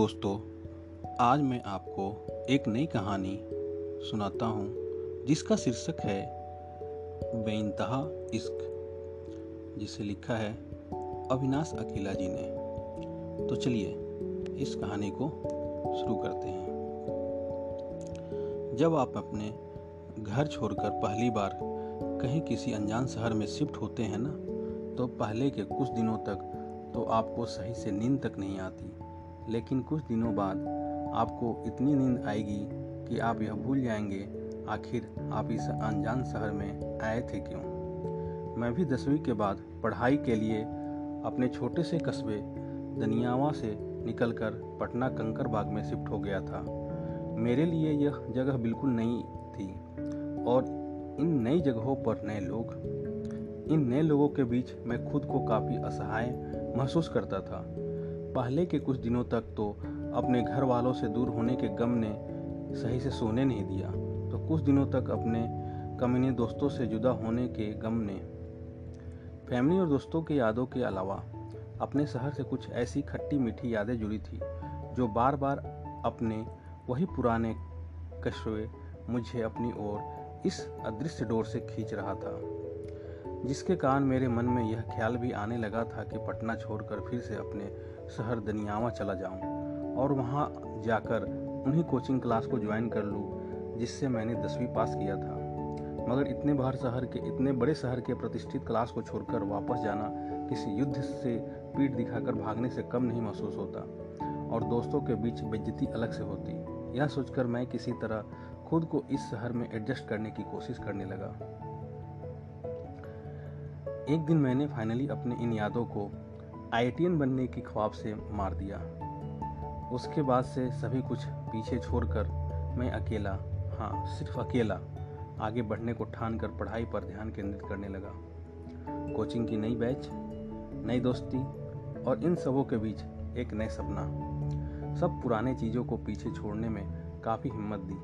दोस्तों, आज मैं आपको एक नई कहानी सुनाता हूँ, जिसका शीर्षक है बेइंतहा इश्क, जिसे लिखा है अविनाश अकेला जी ने। तो चलिए, इस कहानी को शुरू करते हैं। जब आप अपने घर छोड़कर पहली बार कहीं किसी अनजान शहर में शिफ्ट होते हैं ना तो पहले के कुछ दिनों तक तो आपको सही से नींद तक नहीं आती। लेकिन कुछ दिनों बाद आपको इतनी नींद आएगी कि आप यह भूल जाएँगे, आखिर आप इस अनजान शहर में आए थे क्यों? मैं भी दसवीं के बाद पढ़ाई के लिए अपने छोटे से कस्बे दनियावा से निकलकर पटना कंकर बाग में शिफ्ट हो गया था। मेरे लिए यह जगह बिल्कुल नई थी और इन नई जगहों पर नए लोग, इन नए लोगों के बीच मैं खुद को काफ़ी असहाय महसूस करता था। पहले के कुछ दिनों तक तो अपने घर वालों से दूर होने के गम ने सही से सोने नहीं दिया। तो कुछ दिनों तक अपने कमीने दोस्तों से जुदा होने के गम ने फैमिली और दोस्तों की यादों के अलावा अपने शहर से कुछ ऐसी खट्टी मीठी यादें जुड़ी थी, जो बार बार अपने वही पुराने कशवे मुझे अपनी ओर इस अदृश्य डोर से खींच रहा था, जिसके कारण मेरे मन में यह ख्याल भी आने लगा था कि पटना छोड़कर फिर से अपने शहर दनियावा चला जाऊँ और वहाँ जाकर उन्हीं कोचिंग क्लास को ज्वाइन कर लूँ, जिससे मैंने दसवीं पास किया था। मगर इतने बाहर शहर के, इतने बड़े शहर के प्रतिष्ठित क्लास को छोड़कर वापस जाना किसी युद्ध से पीठ दिखाकर भागने से कम नहीं महसूस होता और दोस्तों के बीच बेज्जती अलग से होती। यह सोचकर मैं किसी तरह खुद को इस शहर में एडजस्ट करने की कोशिश करने लगा। एक दिन मैंने फाइनली अपने इन यादों को आई बनने की ख्वाब से मार दिया। उसके बाद से सभी कुछ पीछे छोड़कर मैं अकेला हाँ सिर्फ़ अकेला, आगे बढ़ने को ठान कर पढ़ाई पर ध्यान केंद्रित करने लगा। कोचिंग की नई बैच, नई दोस्ती और इन सबों के बीच एक नए सपना। सब पुराने चीज़ों को पीछे छोड़ने में काफ़ी हिम्मत दी।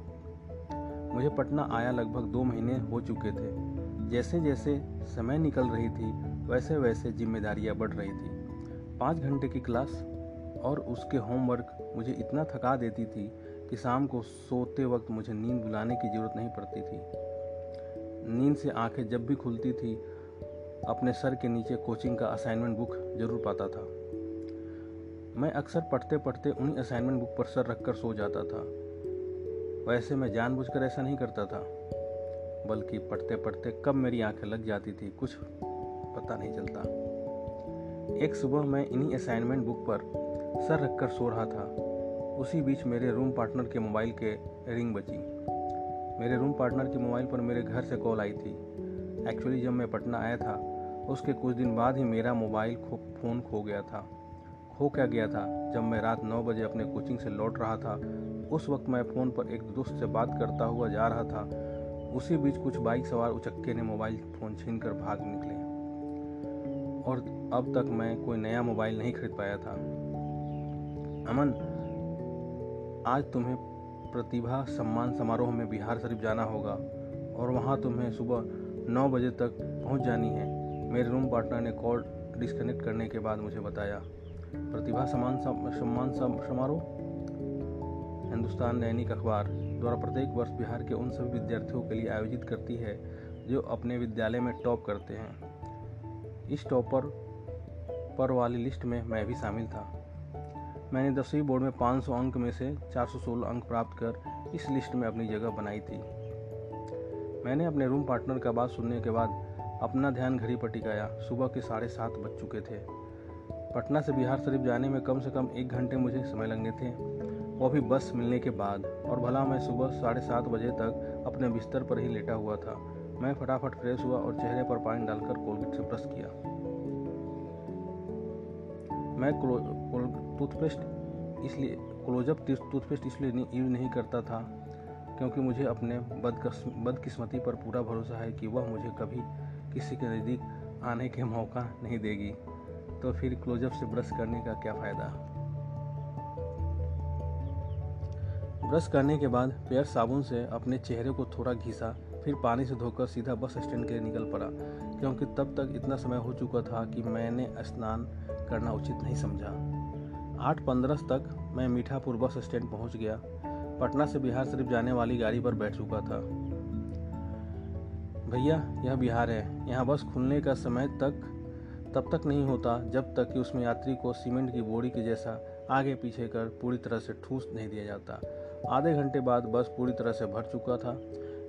मुझे पटना आया लगभग दो महीने हो चुके थे। जैसे जैसे समय निकल रही थी वैसे वैसे जिम्मेदारियाँ बढ़ रही थी। पाँच घंटे की क्लास और उसके होमवर्क मुझे इतना थका देती थी कि शाम को सोते वक्त मुझे नींद बुलाने की ज़रूरत नहीं पड़ती थी। नींद से आँखें जब भी खुलती थी, अपने सर के नीचे कोचिंग का असाइनमेंट बुक ज़रूर पाता था। मैं अक्सर पढ़ते पढ़ते उन्हीं असाइनमेंट बुक पर सर रखकर सो जाता था। वैसे मैं जानबूझकर ऐसा नहीं करता था, बल्कि पढ़ते पढ़ते कब मेरी आँखें लग जाती थी कुछ पता नहीं चलता। एक सुबह मैं इन्हीं असाइनमेंट बुक पर सर रखकर सो रहा था। उसी बीच मेरे रूम पार्टनर के मोबाइल के रिंग बची मेरे रूम पार्टनर के मोबाइल पर मेरे घर से कॉल आई थी। एक्चुअली जब मैं पटना आया था, उसके कुछ दिन बाद ही मेरा मोबाइल खो फ़ोन खो गया था। खो क्या गया था? जब मैं रात नौ बजे अपने कोचिंग से लौट रहा था, उस वक्त मैं फ़ोन पर एक दोस्त से बात करता हुआ जा रहा था। उसी बीच कुछ बाइक सवार उचक्के ने मोबाइल फ़ोन छीन कर भाग निकले। और अब तक मैं कोई नया मोबाइल नहीं खरीद पाया था। अमन, आज तुम्हें प्रतिभा सम्मान समारोह में बिहार शरीफ जाना होगा और वहाँ तुम्हें सुबह नौ बजे तक पहुँच जानी है। मेरे रूम पार्टनर ने कॉल डिस्कनेक्ट करने के बाद मुझे बताया। प्रतिभा सम्मान सम्मान समारोह? हिंदुस्तान दैनिक अखबार द्वारा प्रत्येक वर्ष बिहार के उन सभी विद्यार्थियों के लिए आयोजित करती है, जो अपने विद्यालय में टॉप करते हैं। इस टॉपर पर वाली लिस्ट में मैं भी शामिल था। मैंने दसवीं बोर्ड में 500 अंक में से 416 अंक प्राप्त कर इस लिस्ट में अपनी जगह बनाई थी। मैंने अपने रूम पार्टनर का बात सुनने के बाद अपना ध्यान घड़ी पर टिकाया। सुबह के साढ़े सात बज चुके थे। पटना से बिहार शरीफ जाने में कम से कम एक घंटे मुझे समय लगने थे। वो भी बस मिलने के बाद, और भला मैं सुबह साढ़े सात बजे तक अपने बिस्तर पर ही लेटा हुआ था। मैं फटाफट फ्रेश हुआ और चेहरे पर पानी डालकर कोलगेट से ब्रश किया। मैं टूथपेस्ट इसलिए क्लोजअप टूथपेस्ट इसलिए यूज़ नहीं करता था, क्योंकि मुझे अपने बदकिस्मती पर पूरा भरोसा है कि वह मुझे कभी किसी के नज़दीक आने के मौका नहीं देगी। तो फिर क्लोजअप से ब्रश करने का क्या फ़ायदा? ब्रश करने के बाद पैर साबुन से अपने चेहरे को थोड़ा घिसा, फिर पानी से धोकर सीधा बस स्टैंड के लिए निकल पड़ा, क्योंकि तब तक इतना समय हो चुका था कि मैंने स्नान करना उचित नहीं समझा। आठ पंद्रह तक मैं मीठापुर बस स्टैंड पहुँच गया। पटना से बिहार शरीफ जाने वाली गाड़ी पर बैठ चुका था। भैया, यह बिहार है। यहाँ बस खुलने का समय तक, तब तक नहीं होता जब तक कि उसमें यात्री को सीमेंट की बोरी के जैसा आगे पीछे कर पूरी तरह से ठूस नहीं दिया जाता। आधे घंटे बाद बस पूरी तरह से भर चुका था।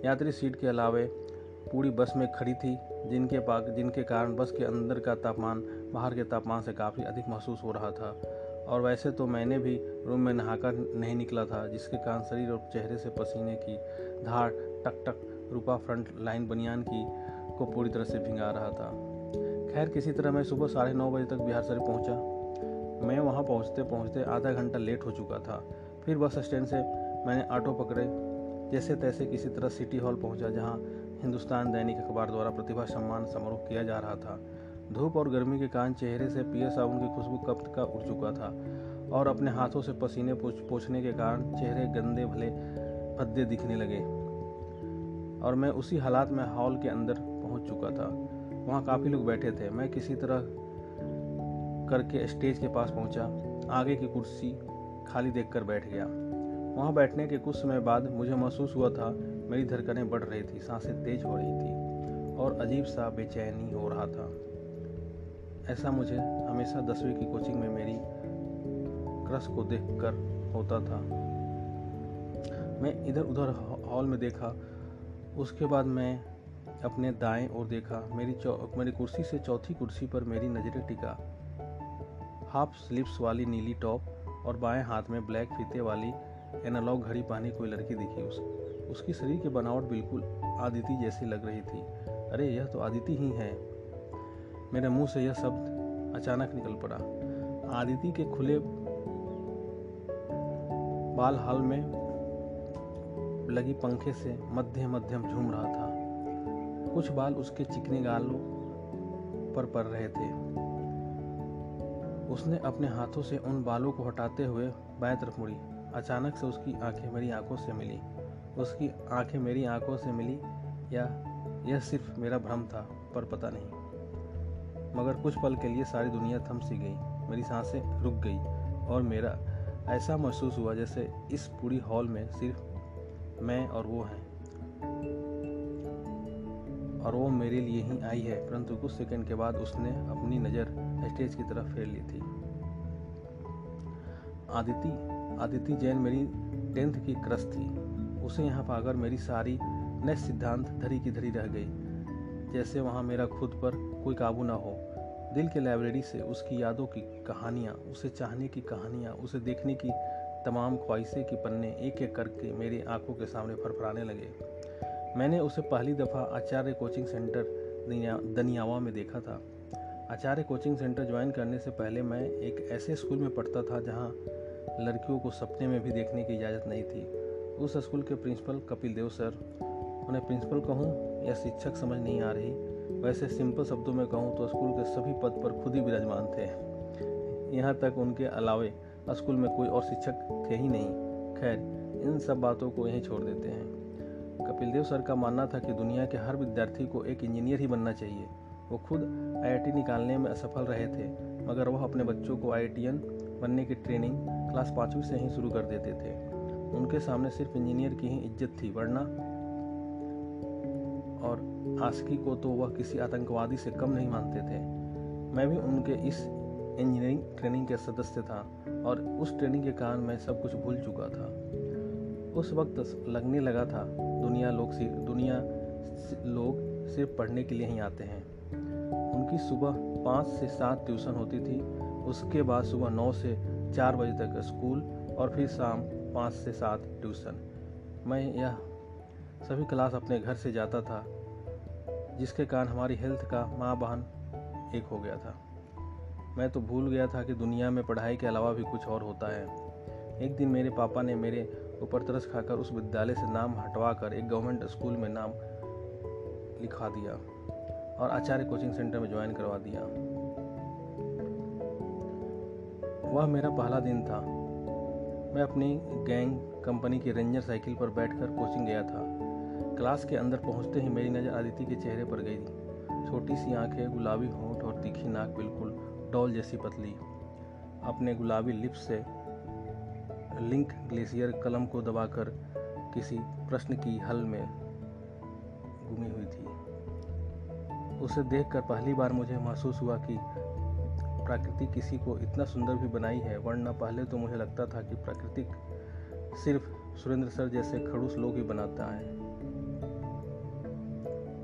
यात्री सीट के अलावे पूरी बस में खड़ी थी, जिनके पाक, जिनके कारण बस के अंदर का तापमान, बाहर के तापमान से काफ़ी अधिक महसूस हो रहा था। और वैसे तो मैंने भी रूम में नहाकर नहीं निकला था, जिसके कारण शरीर और चेहरे से पसीने की धार टक टक रूपा फ्रंट लाइन बनियान की, को पूरी तरह से भिंगा रहा था। खैर, किसी तरह मैं सुबह साढ़े नौ बजे तक बिहार शरीफ पहुँचा। मैं वहाँ पहुँचते पहुँचते आधा घंटा लेट हो चुका था। फिर बस स्टैंड से मैंने ऑटो पकड़े। जैसे तैसे किसी तरह सिटी हॉल पहुँचा, जहाँ हिंदुस्तान दैनिक अखबार द्वारा प्रतिभा सम्मान समारोह किया जा रहा था। धूप और गर्मी के कारण चेहरे से पिए साबुन की खुशबू कब का उड़ चुका था और अपने हाथों से पसीने पोछने के कारण चेहरे गंदे भले भद्दे दिखने लगे। और मैं उसी हालात में हॉल के अंदर पहुँच चुका था। वहाँ काफ़ी लोग बैठे थे। मैं किसी तरह करके स्टेज के पास पहुँचा। आगे की कुर्सी खाली देखकर बैठ गया। वहाँ बैठने के कुछ समय बाद मुझे महसूस हुआ था मेरी धड़कनें बढ़ रही थी, साँसें तेज हो रही थी और अजीब सा बेचैनी हो रहा था। ऐसा मुझे हमेशा दसवीं की कोचिंग में मेरी क्रश को देखकर होता था। मैं इधर उधर हॉल में देखा, उसके बाद मैं अपने दाएँ ओर देखा, मेरी मेरी कुर्सी से चौथी कुर्सी पर मेरी नज़रें टिका। हाफ़ स्लिप्स वाली नीली टॉप और बाएँ हाथ में ब्लैक फीते वाली एनालॉग घड़ी पहनी कोई लड़की दिखी उस उसकी शरीर की बनावट बिल्कुल आदिति जैसी लग रही थी। अरे, यह तो आदिति ही है। मेरे मुँह से यह शब्द अचानक निकल पड़ा। आदिति के खुले बाल हाल में लगी पंखे से मध्य मध्यम झूम रहा था। कुछ बाल उसके चिकने गालों पर पड़ रहे थे। उसने अपने हाथों से उन बालों को हटाते हुए बाएँ तरफ़ मुड़ी। अचानक से उसकी आँखें मेरी आँखों से मिली। उसकी आँखें मेरी आँखों से मिली या यह सिर्फ़ मेरा भ्रम था, पर पता नहीं। मगर कुछ पल के लिए सारी दुनिया थम सी गई, मेरी साँसें रुक गई और मेरा ऐसा महसूस हुआ जैसे इस पूरी हॉल में सिर्फ़ मैं और वो हैं। और वो मेरे लिए ही आई है, परंतु कुछ सेकंड के बाद उसने अपनी नज़र स्टेज की तरफ़ फेर ली थी। आदिति आदिति जैन मेरी टेंथ की क्रश थी। उसे यहाँ पाकर मेरी सारी नए सिद्धांत धरी की धरी रह गई। जैसे वहाँ मेरा खुद पर कोई काबू ना हो। दिल के लाइब्रेरी से उसकी यादों की कहानियाँ, उसे चाहने की कहानियाँ, उसे देखने की तमाम ख्वाहिशें की पन्ने एक एक करके मेरी आँखों के सामने फरफराने लगे। मैंने उसे पहली दफ़ा आचार्य कोचिंग सेंटर दनियावा में देखा था। आचार्य कोचिंग सेंटर ज्वाइन करने से पहले मैं एक ऐसे स्कूल में पढ़ता था जहाँ लड़कियों को सपने में भी देखने की इजाज़त नहीं थी। उस स्कूल के प्रिंसिपल कपिल देव सर। उन्हें प्रिंसिपल कहूँ या शिक्षक समझ नहीं आ रही, वैसे सिंपल शब्दों में कहूँ तो स्कूल के सभी पद पर खुद ही विराजमान थे। यहाँ तक उनके अलावे स्कूल में कोई और शिक्षक थे ही नहीं। खैर, इन सब बातों को यहीं छोड़ देते हैं। कपिल देव सर का मानना था कि दुनिया के हर विद्यार्थी को एक इंजीनियर ही बनना चाहिए। वो खुद आईआईटी निकालने में असफल रहे थे, मगर वह अपने बच्चों को आईआईटीएन बनने की ट्रेनिंग क्लास पाँचवीं से ही शुरू कर देते थे। उनके सामने सिर्फ़ इंजीनियर की ही इज़्ज़त थी, वरना और आशिकी को तो वह किसी आतंकवादी से कम नहीं मानते थे। मैं भी उनके इस इंजीनियरिंग ट्रेनिंग के सदस्य था और उस ट्रेनिंग के कारण मैं सब कुछ भूल चुका था। उस वक्त लगने लगा था, दुनिया लोग दुनिया लोग सिर्फ़ पढ़ने के लिए ही आते हैं। उनकी सुबह पाँच से सात ट्यूशन होती थी, उसके बाद सुबह नौ से चार बजे तक स्कूल और फिर शाम पाँच से सात ट्यूशन। मैं यह सभी क्लास अपने घर से जाता था, जिसके कारण हमारी हेल्थ का माँ बहन एक हो गया था। मैं तो भूल गया था कि दुनिया में पढ़ाई के अलावा भी कुछ और होता है। एक दिन मेरे पापा ने मेरे ऊपर तरस खाकर उस विद्यालय से नाम हटवा कर एक गवर्नमेंट स्कूल में नाम लिखा दिया और आचार्य कोचिंग सेंटर में ज्वाइन करवा दिया। वह मेरा पहला दिन था। मैं अपनी गैंग कंपनी की रेंजर साइकिल पर बैठकर कोचिंग गया था। क्लास के अंदर पहुँचते ही मेरी नज़र आदिति के चेहरे पर गई। छोटी सी आँखें, गुलाबी होंठ और तीखी नाक बिल्कुल डॉल जैसी पतली। अपने गुलाबी लिप्स से लिंक ग्लेशियर कलम को दबाकर किसी प्रश्न की हल में गुमी हुई थी। उसे देखकर पहली बार मुझे महसूस हुआ कि प्रकृति किसी को इतना सुंदर भी बनाई है, वरना पहले तो मुझे लगता था कि प्राकृतिक सिर्फ़ सुरेंद्र सर जैसे खड़ूस लोग ही बनाता है।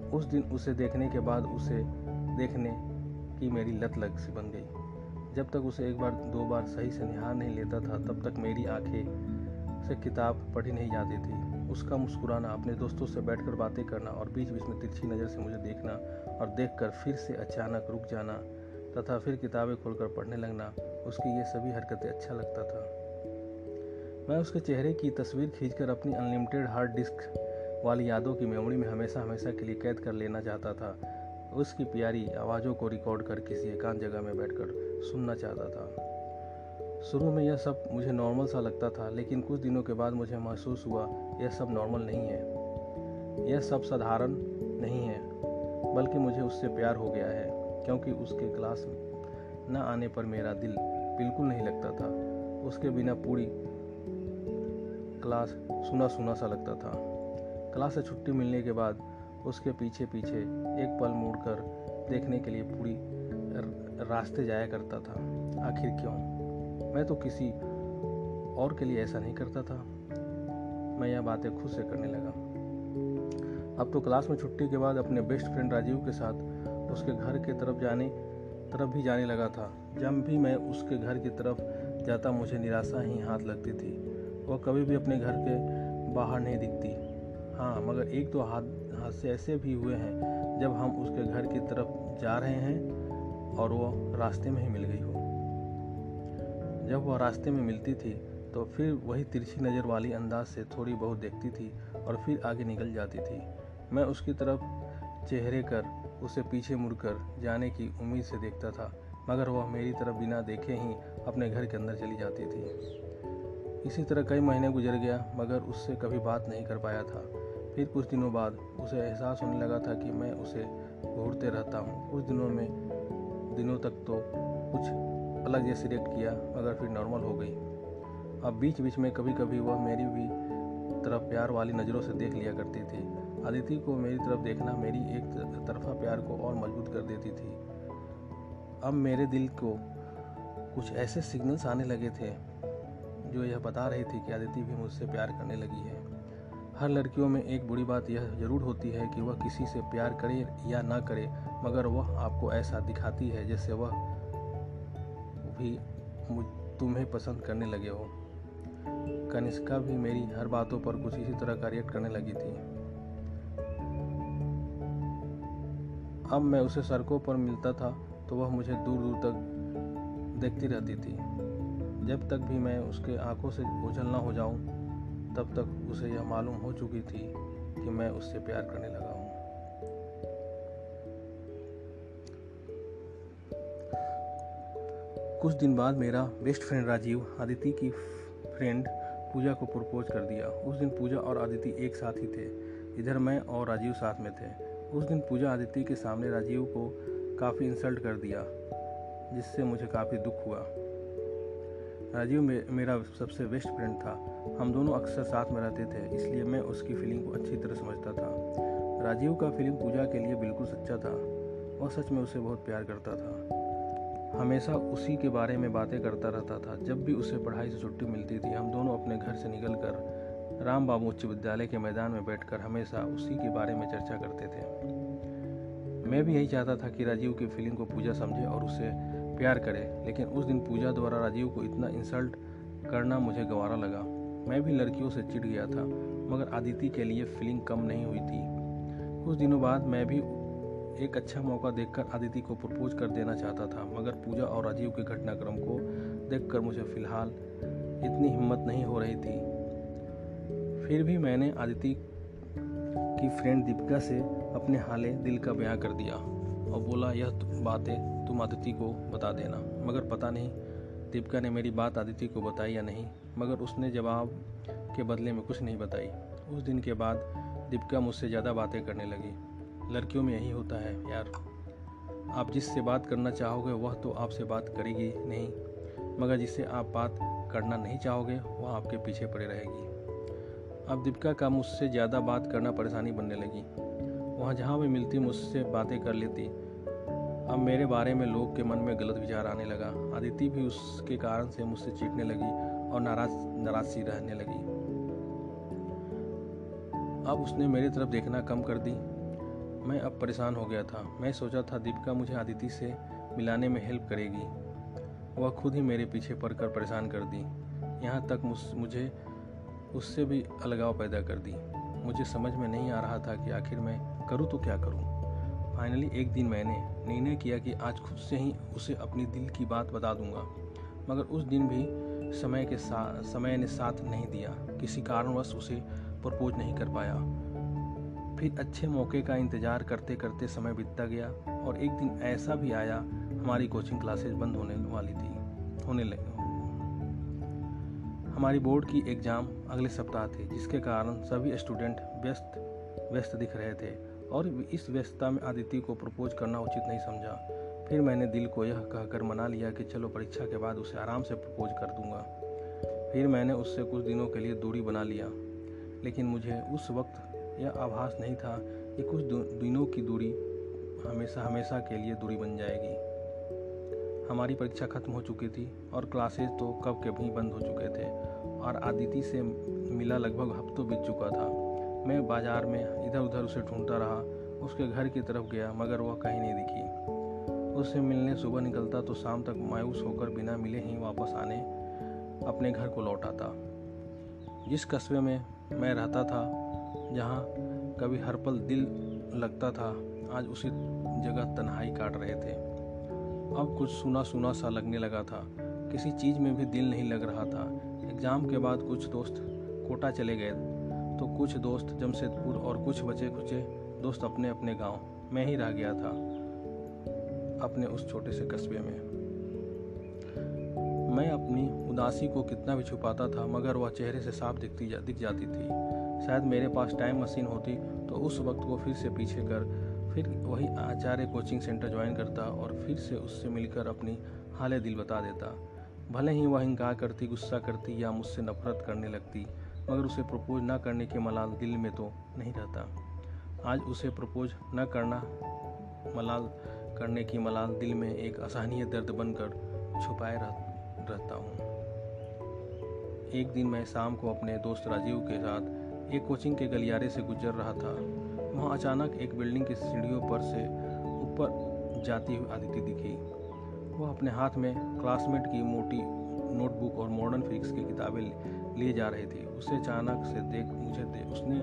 उस दिन उसे देखने के बाद उसे देखने की मेरी लत लग सी बन गई। जब तक उसे एक बार, दो बार सही से निहार नहीं लेता था, तब तक मेरी आँखें से किताब पढ़ी नहीं जाती थी। उसका मुस्कुराना, अपने दोस्तों से बैठकर बातें करना और बीच बीच में तिरछी नज़र से मुझे देखना और देखकर फिर से अचानक रुक जाना तथा फिर किताबें खोलकर पढ़ने लगना, उसकी ये सभी हरकतें अच्छा लगता था। मैं उसके चेहरे की तस्वीर खींचकर अपनी अनलिमिटेड हार्ड डिस्क वाली यादों की मेमोरी में हमेशा हमेशा के लिए कैद कर लेना चाहता था। उसकी प्यारी आवाज़ों को रिकॉर्ड कर किसी एकांत जगह में बैठकर सुनना चाहता था। शुरू में यह सब मुझे नॉर्मल सा लगता था, लेकिन कुछ दिनों के बाद मुझे महसूस हुआ, यह सब नॉर्मल नहीं है। यह सब साधारण नहीं है, बल्कि मुझे उससे प्यार हो गया है। क्योंकि उसके क्लास न आने पर मेरा दिल बिल्कुल नहीं लगता था। उसके बिना पूरी क्लास सुना सुना सा लगता था। क्लास से छुट्टी मिलने के बाद उसके पीछे पीछे एक पल मुड़कर देखने के लिए पूरी रास्ते जाया करता था। आखिर क्यों? मैं तो किसी और के लिए ऐसा नहीं करता था। मैं यह बातें खुद से करने लगा। अब तो क्लास में छुट्टी के बाद अपने बेस्ट फ्रेंड राजीव के साथ उसके घर के तरफ़ जाने, तरफ़ भी जाने लगा था। जब भी मैं उसके घर की तरफ़ जाता, मुझे निराशा ही हाथ लगती थी। वह कभी भी अपने घर के बाहर नहीं दिखती। हाँ मगर एक दो हाथ हादसे ऐसे भी हुए हैं, जब हम उसके घर की तरफ़ जा रहे हैं और वह रास्ते में ही मिल गई हो। जब वह रास्ते में मिलती थी तो फिर वही तिरछी नज़र वाली अंदाज से थोड़ी बहुत देखती थी और फिर आगे निकल जाती थी। मैं उसकी तरफ़ चेहरे कर, उसे पीछे मुड़कर जाने की उम्मीद से देखता था, मगर वह मेरी तरफ़ बिना देखे ही अपने घर के अंदर चली जाती थी। इसी तरह कई महीने गुजर गया, मगर उससे कभी बात नहीं कर पाया था। फिर कुछ दिनों बाद उसे एहसास होने लगा था कि मैं उसे घूरते रहता हूँ। कुछ दिनों में, दिनों तक तो कुछ अलग जैसे रिएक्ट किया, मगर फिर नॉर्मल हो गई। अब बीच बीच में कभी कभी वह मेरी भी तरफ़ प्यार वाली नज़रों से देख लिया करती थी। अदिति को मेरी तरफ़ देखना मेरी एक तरफा प्यार को और मज़बूत कर देती थी। अब मेरे दिल को कुछ ऐसे सिग्नल्स आने लगे थे, जो यह बता रही थी कि अदिति भी मुझसे प्यार करने लगी है। हर लड़कियों में एक बुरी बात यह ज़रूर होती है कि वह किसी से प्यार करे या ना करे, मगर वह आपको ऐसा दिखाती है जैसे वह भी तुम्हें पसंद करने लगे हो। कनिष्का भी मेरी हर बातों पर कुछ इसी तरह का रिएक्ट करने लगी थी। अब मैं उसे सड़कों पर मिलता था तो वह मुझे दूर दूर तक देखती रहती थी। जब तक भी मैं उसके आँखों से ओझल ना हो जाऊँ, तब तक उसे यह मालूम हो चुकी थी कि मैं उससे प्यार करने लगा हूँ। कुछ दिन बाद मेरा बेस्ट फ्रेंड राजीव, आदिति की फ्रेंड पूजा को प्रपोज कर दिया। उस दिन पूजा और आदिति एक साथ ही थे। इधर मैं और राजीव साथ में थे। उस दिन पूजा आदित्य के सामने राजीव को काफ़ी इंसल्ट कर दिया जिससे मुझे काफ़ी दुख हुआ। राजीव मे, मेरा सबसे बेस्ट फ्रेंड था। हम दोनों अक्सर साथ में रहते थे इसलिए मैं उसकी फीलिंग को अच्छी तरह समझता था। राजीव का फीलिंग पूजा के लिए बिल्कुल सच्चा था वह सच में उसे बहुत प्यार करता था। हमेशा उसी के बारे में बातें करता रहता था। जब भी उसे पढ़ाई से छुट्टी मिलती थी हम दोनों अपने घर से निकलकर राम बाबू उच्च विद्यालय के मैदान में बैठकर हमेशा उसी के बारे में चर्चा करते थे। मैं भी यही चाहता था कि राजीव की फीलिंग को पूजा समझे और उसे प्यार करे, लेकिन उस दिन पूजा द्वारा राजीव को इतना इंसल्ट करना मुझे गंवारा लगा। मैं भी लड़कियों से चिढ़ गया था, मगर आदिति के लिए फीलिंग कम नहीं हुई थी। कुछ दिनों बाद मैं भी एक अच्छा मौका देखकर आदिति को प्रपोज कर देना चाहता था, मगर पूजा और राजीव के घटनाक्रम को देखकर मुझे फ़िलहाल इतनी हिम्मत नहीं हो रही थी। फिर भी मैंने आदिति की फ्रेंड दीपिका से अपने हाले दिल का बयां कर दिया। और बोला, यह बातें तुम आदिति को बता देना। मगर पता नहीं दीपिका ने मेरी बात आदिति को बताई या नहीं। मगर उसने जवाब के बदले में कुछ नहीं बताई। उस दिन के बाद दीपिका मुझसे ज़्यादा बातें करने लगी। लड़कियों में यही होता है, यार। आप जिससे बात करना चाहोगे, वह तो आपसे बात करेगी नहीं। मगर जिससे आप बात करना नहीं चाहोगे, वह आपके पीछे पड़े रहेगी। अब दीपिका का मुझसे ज़्यादा बात करना परेशानी बनने लगी। वहाँ जहाँ भी मिलती, मुझसे बातें कर लेती। अब मेरे बारे में लोग के मन में गलत विचार आने लगा। आदिति भी उसके कारण से मुझसे चीटने लगी और नाराज़ नाराज़ रहने लगी। अब उसने मेरी तरफ़ देखना कम कर दी। मैं अब परेशान हो गया था। मैं सोचा था दीपिका मुझे आदिति से मिलाने में हेल्प करेगी। वह खुद ही मेरे पीछे पड़कर परेशान कर दी। यहाँ तक मुझे उससे भी अलगाव पैदा कर दी। मुझे समझ में नहीं आ रहा था कि आखिर मैं करूँ तो क्या करूँ। फाइनली एक दिन मैंने निर्णय किया कि आज खुद से ही उसे अपनी दिल की बात बता दूँगा। मगर उस दिन भी समय के साथ समय ने साथ नहीं दिया। किसी कारणवश उसे प्रपोज नहीं कर पाया। फिर अच्छे मौके का इंतज़ार करते करते समय बीतता गया और एक दिन ऐसा भी आया, हमारी कोचिंग क्लासेस बंद होने वाली थी, होने लगे। हमारी बोर्ड की एग्ज़ाम अगले सप्ताह थी, जिसके कारण सभी स्टूडेंट व्यस्त व्यस्त दिख रहे थे और इस व्यस्तता में आदित्य को प्रपोज करना उचित नहीं समझा। फिर मैंने दिल को यह कहकर मना लिया कि चलो परीक्षा के बाद उसे आराम से प्रपोज कर दूँगा। फिर मैंने उससे कुछ दिनों के लिए दूरी बना लिया। लेकिन मुझे उस वक्त यह आभास नहीं था कि कुछ दिनों की दूरी हमेशा हमेशा के लिए दूरी बन जाएगी। हमारी परीक्षा खत्म हो चुकी थी और क्लासेस तो कब के भी बंद हो चुके थे और आदिति से मिला लगभग हफ्तों बीत चुका था। मैं बाज़ार में इधर उधर उसे ढूंढता रहा, उसके घर की तरफ़ गया, मगर वह कहीं नहीं दिखी। उससे मिलने सुबह निकलता तो शाम तक मायूस होकर बिना मिले ही वापस आने अपने घर को लौटा था जिस कस्बे में मैं रहता था, जहाँ कभी हर पल दिल लगता था, आज उसी जगह तन्हाई काट रहे थे। अब कुछ सुना सुना सा लगने लगा था। किसी चीज़ में भी दिल नहीं लग रहा था। एग्ज़ाम के बाद कुछ दोस्त कोटा चले गए। तो कुछ दोस्त जमशेदपुर और कुछ बचे खुचे दोस्त अपने अपने गाँव। में ही रह गया था। अपने उस छोटे से कस्बे में। मैं अपनी उदासी को कितना भी छुपाता था मगर वह चेहरे से साफ़ दिखती जा, दिख जाती थी। शायद मेरे पास टाइम मशीन होती तो उस वक्त को फिर से पीछे कर फिर वही आचार्य कोचिंग सेंटर ज्वाइन करता और फिर से उससे मिलकर अपनी हाल दिल बता देता। भले ही वह इनकार करती गुस्सा करती या मुझसे नफरत करने लगती मगर उसे प्रपोज न करने के मलाल दिल में तो नहीं रहता। आज उसे प्रपोज न करना मलाल करने की मलाल दिल में एक असहनीय दर्द बनकर छुपाए रह, रहता हूँ। एक दिन मैं शाम को अपने दोस्त राजीव के साथ एक कोचिंग के गलियारे से गुजर रहा था। वहाँ अचानक एक बिल्डिंग की सीढ़ियों पर से ऊपर जाती हुई आदिति दिखी। वह अपने हाथ में क्लासमेट की मोटी नोटबुक और मॉडर्न फिजिक्स की किताबें लिए जा रही थी। उसे अचानक से देख मुझे दे, उसने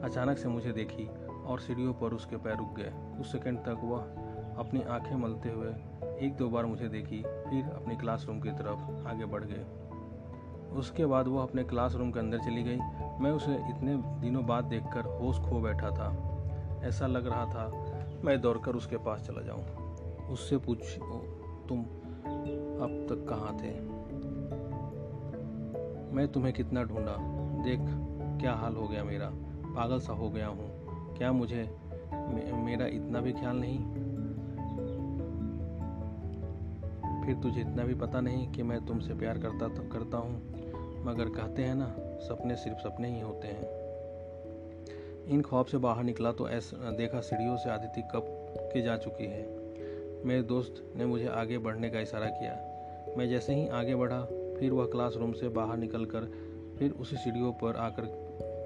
अचानक से मुझे देखी और सीढ़ियों पर उसके पैर रुक गए। कुछ सेकंड तक वह अपनी आँखें मलते हुए एक दो बार मुझे देखी फिर अपनी क्लासरूम की तरफ़ आगे बढ़ गए। उसके बाद वह अपने क्लासरूम के अंदर चली गई। मैं उसे इतने दिनों बाद देखकर होश खो बैठा था। ऐसा लग रहा था, मैं दौड़कर उसके पास चला जाऊँ। उससे पूछ तुम अब तक कहाँ थे? मैं तुम्हें कितना ढूंढा। देख, क्या हाल हो गया मेरा। पागल सा हो गया हूँ। क्या मुझे मेरा इतना भी ख्याल नहीं? फिर तुझे इतना भी पता नहीं कि मैं तुमसे प्यार करता करता हूँ। मगर कहते हैं ना, सपने सिर्फ़ सपने ही होते हैं। इन ख्वाब से बाहर निकला तो ऐसा, देखा सीढ़ियों से आदित्य कब के जा चुकी है। मेरे दोस्त ने मुझे आगे बढ़ने का इशारा किया। मैं जैसे ही आगे बढ़ा, फिर वह क्लासरूम से बाहर निकल कर फिर उसी सीढ़ियों पर आकर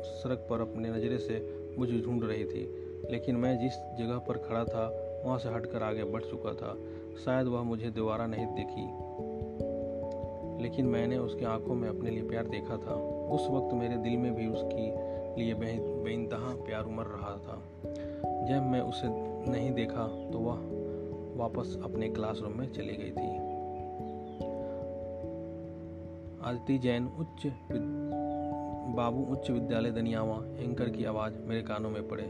सड़क पर अपने नज़रे से मुझे ढूंढ रही थी। लेकिन मैं जिस जगह पर खड़ा था, वहाँ से हटकर आगे बढ़ चुका था। शायद वह मुझे दोबारा नहीं देखी। लेकिन मैंने उसकी आँखों में अपने लिए प्यार देखा था। उस वक्त मेरे दिल में भी उसकी लिए बेइंतहा प्यार उमड़ रहा था। जब मैं उसे नहीं देखा तो वह वापस अपने क्लासरूम में चली गई थी। आदित्य जैन उच्च बाबू उच्च विद्यालय दनियावा, एंकर की आवाज़ मेरे कानों में पड़े।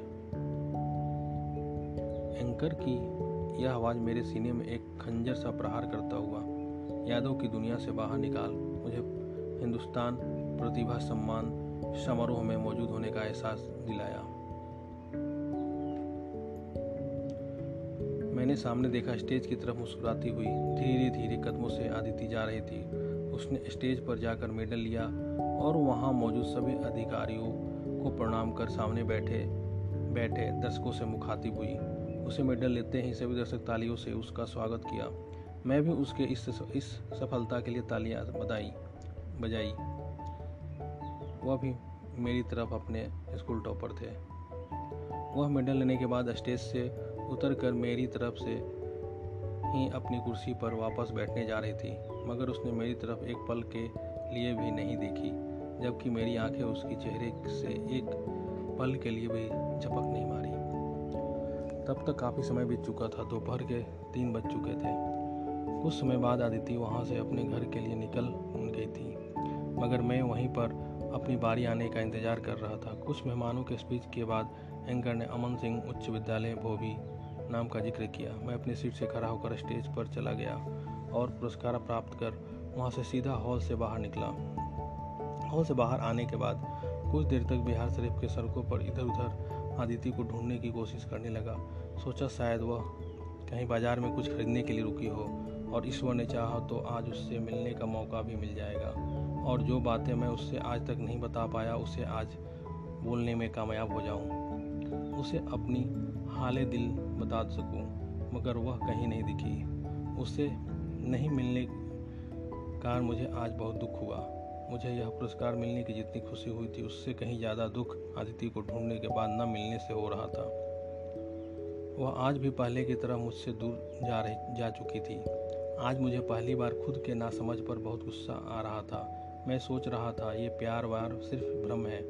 एंकर की यह आवाज़ मेरे सीने में एक खंजर सा प्रहार करता हुआ, यादों की दुनिया से बाहर निकाल, मुझे हिंदुस्तान प्रतिभा सम्मान समारोह में मौजूद होने का एहसास दिलाया। मैंने सामने देखा स्टेज की तरफ़ मुस्कुराती हुई धीरे धीरे कदमों से आदिति जा रही थी। उसने स्टेज पर जाकर मेडल लिया और वहाँ मौजूद सभी अधिकारियों को प्रणाम कर सामने बैठे बैठे दर्शकों से मुखातिब हुई। उसे मेडल लेते ही सभी दर्शक तालियों से उसका स्वागत किया। मैं भी उसके इस इस सफलता के लिए तालियाँ बधाई, बजाई। वह भी मेरी तरफ़ अपने स्कूल टॉपर थे। वह मेडल लेने के बाद स्टेज से उतर कर मेरी तरफ़ से ही अपनी कुर्सी पर वापस बैठने जा रही थी, मगर उसने मेरी तरफ़ एक पल के लिए भी नहीं देखी, जबकि मेरी आँखें उसके चेहरे से एक पल के लिए भी झपक नहीं मारी। तब तक काफ़ी समय बीत चुका था, दोपहर के तीन बज चुके थे। कुछ समय बाद आदिति वहाँ से अपने घर के लिए निकल गई थी, मगर मैं वहीं पर अपनी बारी आने का इंतज़ार कर रहा था। कुछ मेहमानों के स्पीच के बाद एंकर ने अमन सिंह उच्च विद्यालय भोबी नाम का ज़िक्र किया। मैं अपनी सीट से खड़ा होकर स्टेज पर चला गया और पुरस्कार प्राप्त कर वहाँ से सीधा हॉल से बाहर निकला। हॉल से बाहर आने के बाद कुछ देर तक बिहार शरीफ के सड़कों पर इधर उधर आदिति को ढूँढने की कोशिश करने लगा। सोचा शायद वह कहीं बाज़ार में कुछ खरीदने के लिए रुकी हो और ईश्वर ने चाहा तो आज उससे मिलने का मौका भी मिल जाएगा। और जो बातें मैं उससे आज तक नहीं बता पाया, उसे आज बोलने में कामयाब हो जाऊँ। उसे अपनी हाल दिल बता सकूँ, मगर वह कहीं नहीं दिखी। उससे नहीं मिलने कारण मुझे आज बहुत दुख हुआ। मुझे यह पुरस्कार मिलने की जितनी खुशी हुई थी, उससे कहीं ज़्यादा दुख आदिति को ढूँढने के बाद न मिलने से हो रहा था। वह आज भी पहले की तरह मुझसे दूर जा रही, जा चुकी थी। आज मुझे पहली बार खुद के नासमझ पर बहुत गुस्सा आ रहा था। मैं सोच रहा था, ये प्यार वार सिर्फ़ भ्रम है।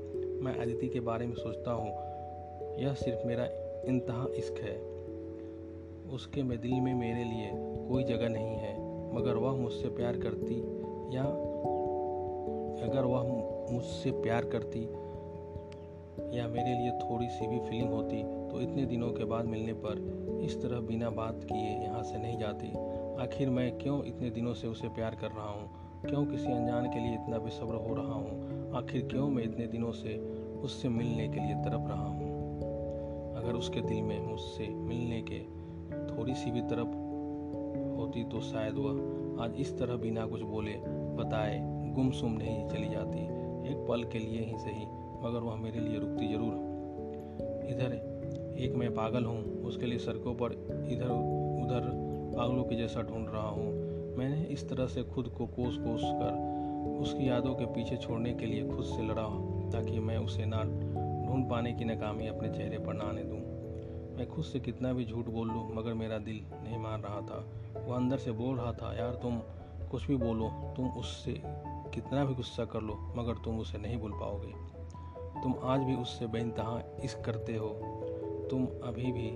मैं अदिति के बारे में सोचता हूँ। यह सिर्फ़ मेरा इंतहा इश्क है। उसके में दिल में मेरे लिए कोई जगह नहीं है। मगर वह मुझसे प्यार करती या अगर वह मुझसे प्यार करती या मेरे लिए थोड़ी सी भी फीलिंग होती तो इतने दिनों के बाद मिलने पर इस तरह बिना बात किए यहाँ से नहीं जाती। आखिर मैं क्यों इतने दिनों से उसे प्यार कर रहा हूँ? क्यों किसी अनजान के लिए इतना बेसब्र हो रहा हूँ? आखिर क्यों मैं इतने दिनों से उससे मिलने के लिए तरप रहा हूँ? अगर उसके दिल में मुझसे मिलने के थोड़ी सी भी तरफ़ होती तो शायद वह आज इस तरह बिना कुछ बोले, बताए, गुमसुम नहीं चली जाती। एक पल के लिए ही सही, मगर वह मेरे लिए रुकती ज़रूर। इधर, एक मैं पागल हूँ, उसके लिए सड़कों पर इधर उधर पागलों के जैसा ढूंढ रहा हूँ। मैंने इस तरह से खुद को कोस कोस कर उसकी यादों के पीछे छोड़ने के लिए खुद से लड़ा ताकि मैं उसे ना ढूंढ पाने की नाकामी अपने चेहरे पर ना आने दूँ। मैं खुद से कितना भी झूठ बोल लूँ, मगर मेरा दिल नहीं मान रहा था। वो अंदर से बोल रहा था, यार, तुम कुछ भी बोलो, तुम उससे कितना भी गुस्सा कर लो, मगर तुम उसे नहीं भूल पाओगे। तुम आज भी उससे बेनतहा इश्क करते हो। तुम अभी भी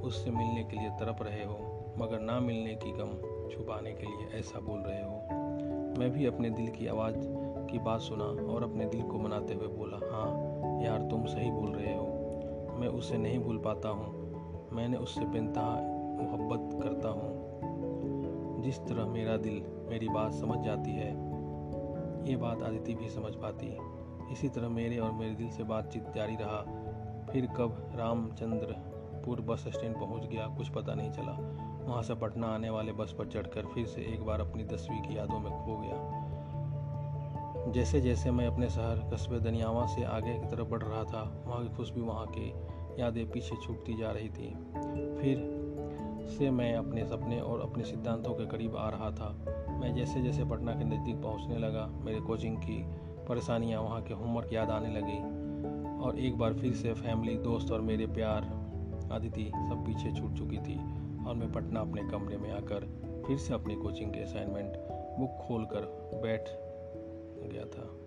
उससे मिलने के लिए तरप रहे हो, मगर ना मिलने की गम छुपाने के लिए ऐसा बोल रहे हो? मैं भी अपने दिल की आवाज़ की बात सुना और अपने दिल को मनाते हुए बोला हाँ यार, तुम सही बोल रहे हो। मैं उसे नहीं भूल पाता हूँ। मैंने उससे बेनतहा मोहब्बत करता हूँ। जिस तरह मेरा दिल मेरी बात समझ जाती है, ये बात आदिति भी समझ पाती। इसी तरह मेरे और मेरे दिल से बातचीत जारी रहा। फिर कब रामचंद्रपुर बस स्टैंड पहुँच गया। कुछ पता नहीं चला। वहाँ से पटना आने वाले बस पर चढ़कर फिर से एक बार अपनी दसवीं की यादों में खो गया। जैसे जैसे मैं अपने शहर कस्बे दनियावा से आगे की तरफ़ बढ़ रहा था, वहाँ की खुशबू वहाँ की यादें पीछे छूटती जा रही थी। फिर से मैं अपने सपने और अपने सिद्धांतों के करीब आ रहा था। मैं जैसे जैसे पटना के नज़दीक पहुँचने लगा, मेरे कोचिंग की परेशानियाँ वहाँ के होमवर्क याद आने लगी। और एक बार फिर से फैमिली दोस्त और मेरे प्यार आदिति सब पीछे छूट चुकी थी और मैं पटना अपने कमरे में आकर फिर से अपनी कोचिंग के असाइनमेंट बुक खोल कर बैठ गया था।